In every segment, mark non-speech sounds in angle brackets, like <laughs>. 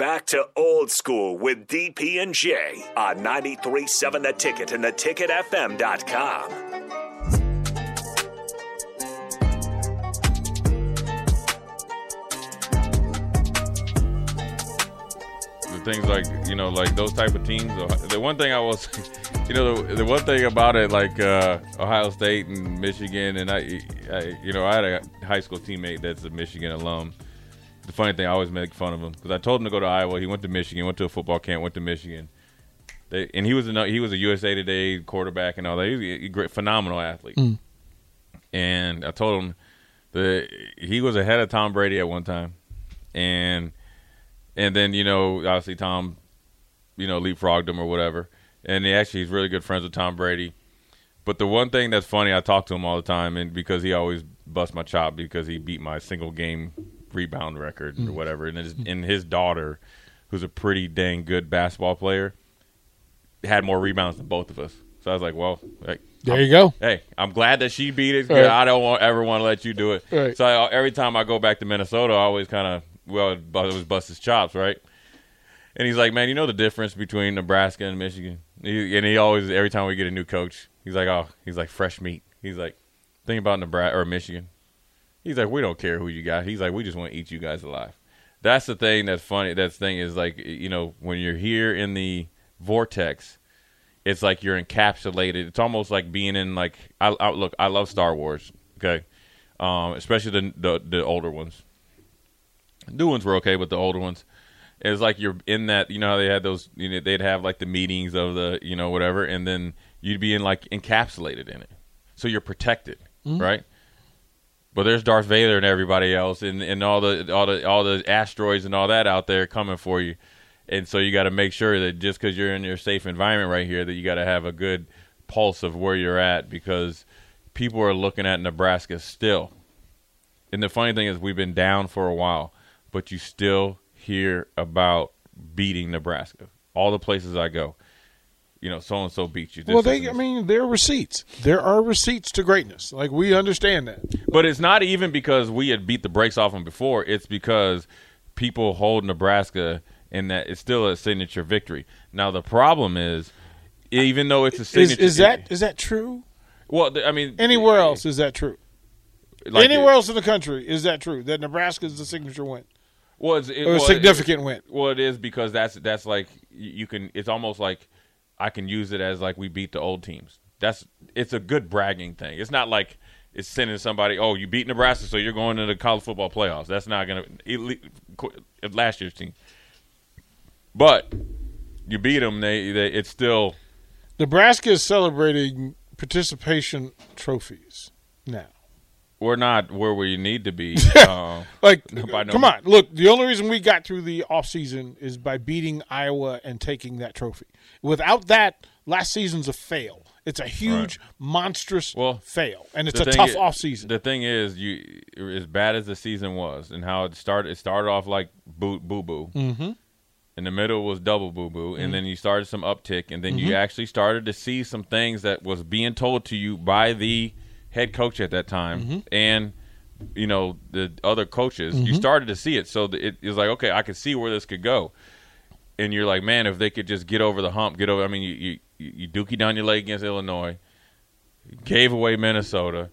Back to old school with DP and J on 93.7 The Ticket and theticketfm.com. the things like you know like those type of teams the one thing i was <laughs> you know the, the one thing about it like uh, ohio state and michigan and I, I you know i had a high school teammate that's a michigan alum the funny thing i always make fun of him because i told him to go to iowa. He went to michigan went to a football camp went to michigan. They, and he was a he was a usa today quarterback and all that. He was a great phenomenal athlete. Mm. And i told him that he was ahead of tom brady at one time. And and then you know obviously Tom, you know leapfrogged him or whatever, and he actually he's really good friends with Tom Brady. But the one thing that's funny, I talk to him all the time, and because he always busts my chop because he beat my single game rebound record or mm. whatever, and his mm. and his daughter, who's a pretty dang good basketball player, had more rebounds than both of us. So I was like, well, like, There you go. hey, I'm glad that she beat it. Right. I don't want, ever want to let you do it. Right. So I, every time I go back to Minnesota, I always kind of well, it was bust his chops, right? And he's like, man, you know the difference between Nebraska and Michigan. He, and he always, every time we get a new coach, he's like, oh, he's like fresh meat. He's like, think about Nebraska or Michigan. He's like, we don't care who you got. He's like, we just want to eat you guys alive. That's the thing that's funny. That's the thing is like, you know, when you're here in the vortex, it's like you're encapsulated. It's almost like being in like I, I look. I love Star Wars. Okay, um, especially the, the the older ones. New ones were okay, but the older ones, it's like you're in that. You know how they had those. You know, they'd have like the meetings of the you know whatever, and then you'd be in like encapsulated in it, so you're protected, right? But there's Darth Vader and everybody else, and, and all the all the all the asteroids and all that out there coming for you, and so you got to make sure that just because you're in your safe environment right here, that you got to have a good pulse of where you're at because people are looking at Nebraska still. And the funny thing is, we've been down for a while, but you still hear about beating Nebraska. All the places I go, you know, so and so beat you. This Well, they, I mean, there are receipts. There are receipts to greatness. Like we understand that. But it's not even because we had beat the brakes off them before. It's because people hold Nebraska in that it's still a signature victory. Now the problem is, even though it's a Is, signature, is that is that true? well? I mean, Anywhere else is that true? like Anywhere it- else in the country is that true? That Nebraska is the signature win well, it's, it, or a well, significant win? Well, it is because that's that's like you can. It's almost like I can use it as like we beat the old teams. That's it's a good bragging thing. It's not like it's sending somebody. Oh, you beat Nebraska, so you're going to the college football playoffs. That's not going to last year's team. But you beat them. They, they it's still Nebraska is celebrating participation trophies now. We're not where we need to be. <laughs> uh, Like, <laughs> no come on, look. The only reason we got through the offseason is by beating Iowa and taking that trophy. Without that, last season's a fail. It's a huge, monstrous Well, fail, and it's a tough is- offseason. The thing is, you as bad as the season was, and how it started. It started off like boo boo boo. Mm-hmm. In the middle was double boo boo, and then you started some uptick, and then you actually started to see some things that was being told to you by the head coach at that time, mm-hmm. and you know the other coaches. You mm-hmm. started to see it, so that it was like, okay, I could see where this could go. And you're like, man, if they could just get over the hump, get over. I mean, you you, you dookie down your leg against Illinois, gave away Minnesota,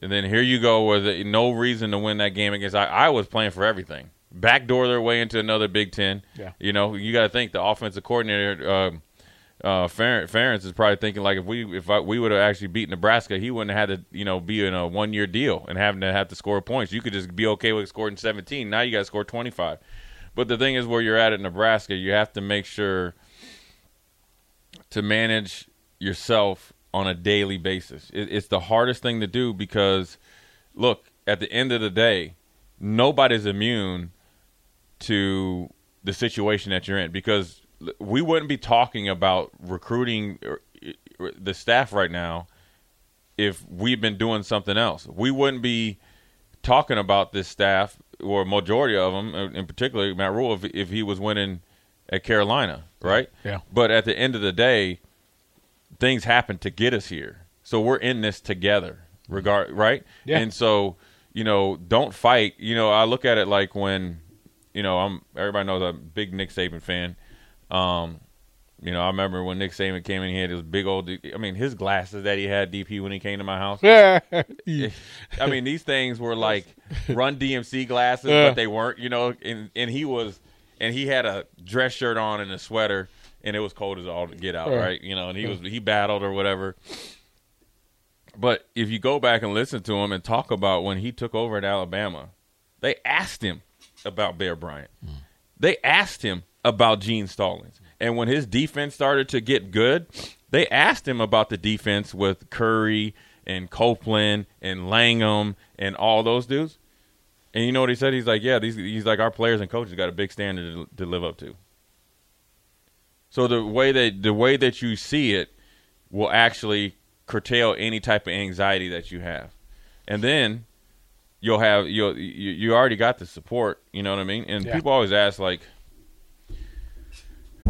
and then here you go with no reason to win that game against. I, I was playing for everything. backdoor their way into another Big Ten. Yeah. You know, you got to think the offensive coordinator. Um, Uh, uh, Ferentz is probably thinking like if we if I, we would have actually beat Nebraska, he wouldn't have had to you know be in a one year deal and having to have to score points. You could just be okay with scoring 17. Now you got to score 25. But the thing is, where you're at at Nebraska, you have to make sure to manage yourself on a daily basis. It, it's the hardest thing to do because, look, at the end of the day, nobody's immune to the situation that you're in because we wouldn't be talking about recruiting er, the staff right now if we've been doing something else. We wouldn't be talking about this staff or majority of them, in particular Matt Rhule, if, if he was winning at Carolina, right? Yeah. But at the end of the day, things happen to get us here, so we're in this together, regard right? Yeah. And so you know, don't fight. You know, I look at it like when, you know, I'm everybody knows I'm a big Nick Saban fan. Um, you know, I remember when Nick Saban came in, he had his big old. I mean, his glasses that he had DP when he came to my house. Yeah. <laughs> I mean, these things were like <laughs> Run DMC glasses, Yeah. but they weren't. You know, and and he was, and he had a dress shirt on and a sweater, and it was cold as all to get out, Yeah. right? You know, and he was he battled or whatever. But if you go back and listen to him and talk about when he took over at Alabama, they asked him about Bear Bryant. They asked him about Gene Stallings. And when his defense started to get good, they asked him about the defense with Curry and Copeland and Langham and all those dudes. And you know what he said? He's like, yeah, these he's like our players and coaches got a big standard to, to live up to. So the way that the way that you see it will actually curtail any type of anxiety that you have, and then you'll have you'll you, you already got the support. You know what I mean? And Yeah. people always ask like,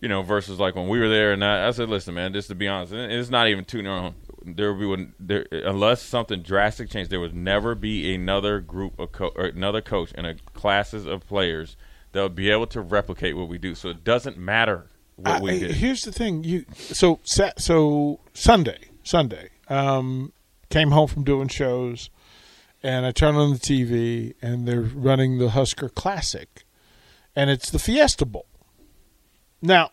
You know, versus like when we were there, and I, I said, listen, man, just to be honest, it's not even too known. There would be there, unless something drastic changed, there would never be another group of co- or another coach and a classes of players that would be able to replicate what we do. So it doesn't matter what I- we did. Here's the thing: you so so Sunday, Sunday, um, came home from doing shows, and I turn on the TV, and they're running the Husker Classic, and it's the Fiesta Bowl. Now,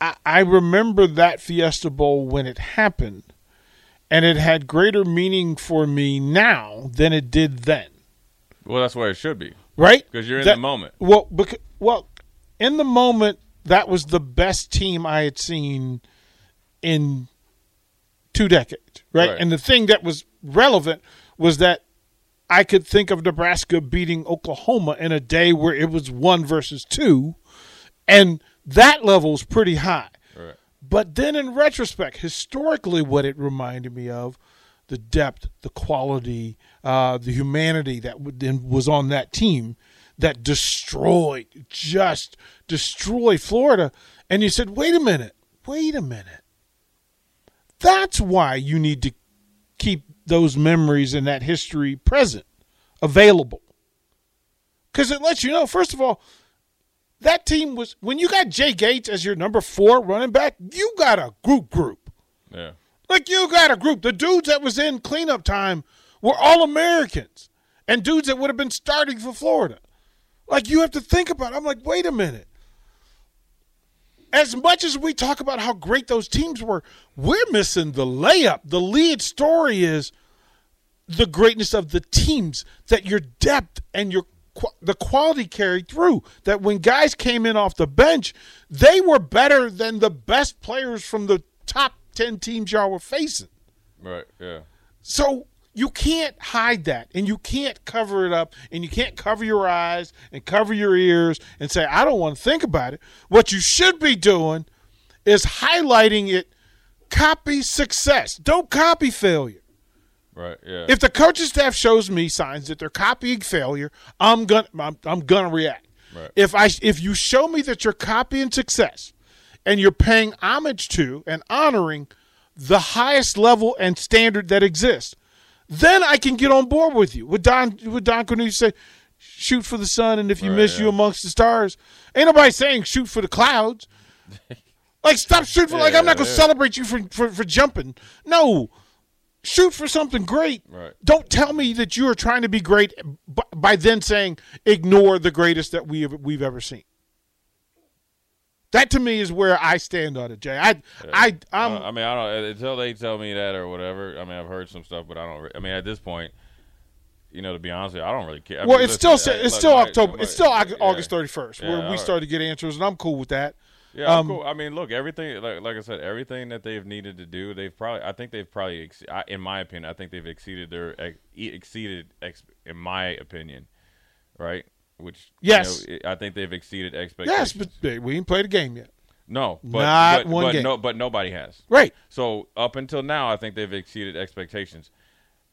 I, I remember that Fiesta Bowl when it happened, and it had greater meaning for me now than it did then. well, that's where it should be. right? Because you're in That- the moment. Well, because, well, in the moment, that was the best team I had seen in two decades, right? Right. And the thing that was relevant was that I could think of Nebraska beating Oklahoma in a day where it was one versus two, and that level's pretty high. Right. But then in retrospect, historically, what it reminded me of, the depth, the quality, uh, the humanity that then was on that team that destroyed, just destroyed Florida. And you said, wait a minute, wait a minute. That's why you need to keep those memories and that history present, available. Because it lets you know, first of all, that team was when you got Jay Gates as your number four running back, you got a group group. Yeah. Like you got a group. The dudes that was in cleanup time were all Americans and dudes that would have been starting for Florida. Like you have to think about. It. I'm like, wait a minute. As much as we talk about how great those teams were, we're missing the layup. The lead story is the greatness of the teams that your depth and your the quality carried through. That when guys came in off the bench, they were better than the best players from the top ten teams y'all were facing. Right. Yeah. So you can't hide that and you can't cover it up and you can't cover your eyes and cover your ears and say, I don't want to think about it. What you should be doing is highlighting it. Copy success. Don't copy failure. Right. Yeah. If the coaching staff shows me signs that they're copying failure, I'm gonna I'm, I'm gonna react. Right. If I if you show me that you're copying success and you're paying homage to and honoring the highest level and standard that exists, then I can get on board with you. With Don with Don Cornelius say, shoot for the sun, and if you Right, miss, yeah. you amongst the stars. Ain't nobody saying shoot for the clouds. <laughs> like stop shooting for like I'm not gonna Yeah, yeah. celebrate you for, for for jumping. No, shoot for something great. Right. Don't tell me that you are trying to be great by then saying ignore the greatest that we have, we've ever seen. That to me is where I stand on it, Jay. I I I'm Uh, I mean, I don't until they tell me that or whatever. I mean, I've heard some stuff, but I don't. I mean, at this point, you know, to be honest with you, I don't really care. I well, mean, it's listen, still I- it's look, still October. my- It's still August 31st Yeah, where all we right. start to get answers, and I'm cool with that. Yeah, Um, cool. I mean, look, everything like like I said, everything that they've needed to do, they've probably. I think they've probably, ex- I, in my opinion, I think they've exceeded their ex- exceeded, ex, in my opinion, right? Which you Yes. know, I think they've exceeded expectations. Yes, but we ain't played a game yet. No, but, Not but, one but game. No, but nobody has. Right. So up until now, I think they've exceeded expectations.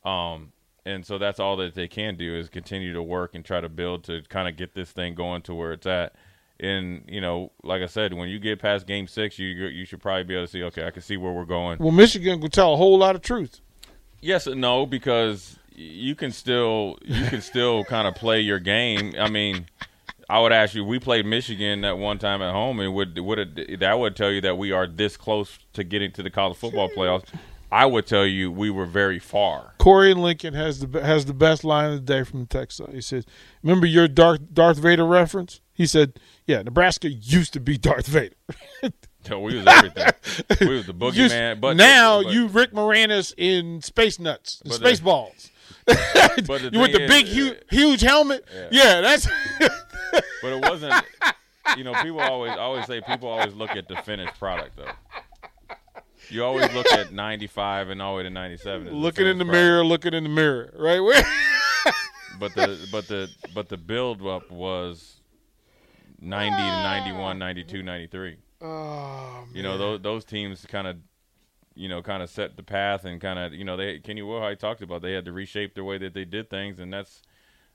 Um, and so that's all that they can do is continue to work and try to build to kind of get this thing going to where it's at. And you know, like I said, when you get past Game Six, you you should probably be able to see. Okay, I can see where we're going. Well, Michigan will tell a whole lot of truth. Yes and no because you can still you can still kind of play your game. I mean, I would ask you. We played Michigan that one time at home, and would would it, that would tell you that we are this close to getting to the college football playoffs. I would tell you we were very far. Corey and Lincoln has the has the best line of the day from the text. He says, "Remember your Darth Darth Vader reference?" He said, "Yeah, Nebraska used to be Darth Vader. <laughs> So we was everything. we was the <laughs> boogeyman. But now but- you Rick Moranis in Space Nuts, But the- Space Balls. <laughs> But the you with the big, is, huge, huge helmet. Yeah. Yeah, that's But it wasn't. You know, people always always say people always look at the finished product though. You always look at 95 and all the way to 97. as the looking in the finished mirror, looking in the mirror. Right but the but the but the build up was 90 to ah. 91 92 93 oh, you know those those teams kind of you know kind of set the path and kind of you know they Kenny Wilhite talked about they had to reshape the way that they did things and that's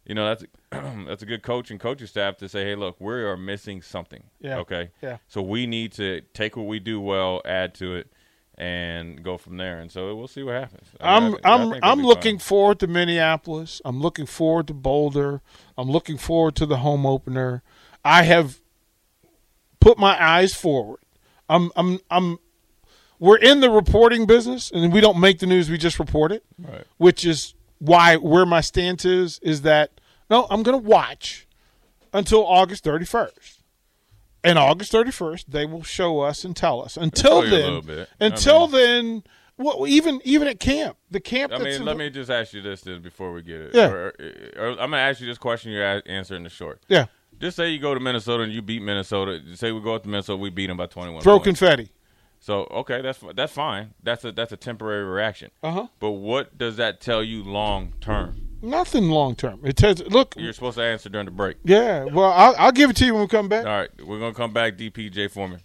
you know that's <clears throat> that's a good coach and coaching staff to say hey look we are missing something Yeah. okay Yeah. so we need to take what we do well add to it and go from there and so we'll see what happens I I'm mean, I- I I'm I'm looking fine. forward to Minneapolis. I'm looking forward to Boulder. I'm looking forward to the home opener. I have put my eyes forward. I'm I'm I'm we're in the reporting business and we don't make the news, we just report it. Right. Which is why where my stance is is that no, I'm going to watch until August 31st. And August 31st, they will show us and tell us. Until then, until mean- then, well, even even at camp, the camp. I mean, let the- me just ask you this then before we get it. Yeah. Or, or I'm gonna ask you this question. You a- answer in the short. Yeah, Just say you go to Minnesota and you beat Minnesota. Say we go up to Minnesota, we beat them by 21. throw points. confetti. So okay, that's that's fine. That's a that's a temporary reaction. Uh huh. But what does that tell you long term? Nothing long term. It says, look, You're supposed to answer during the break. yeah. Well, I'll, I'll give it to you when we come back. All right, we're gonna come back. DPJ Foreman.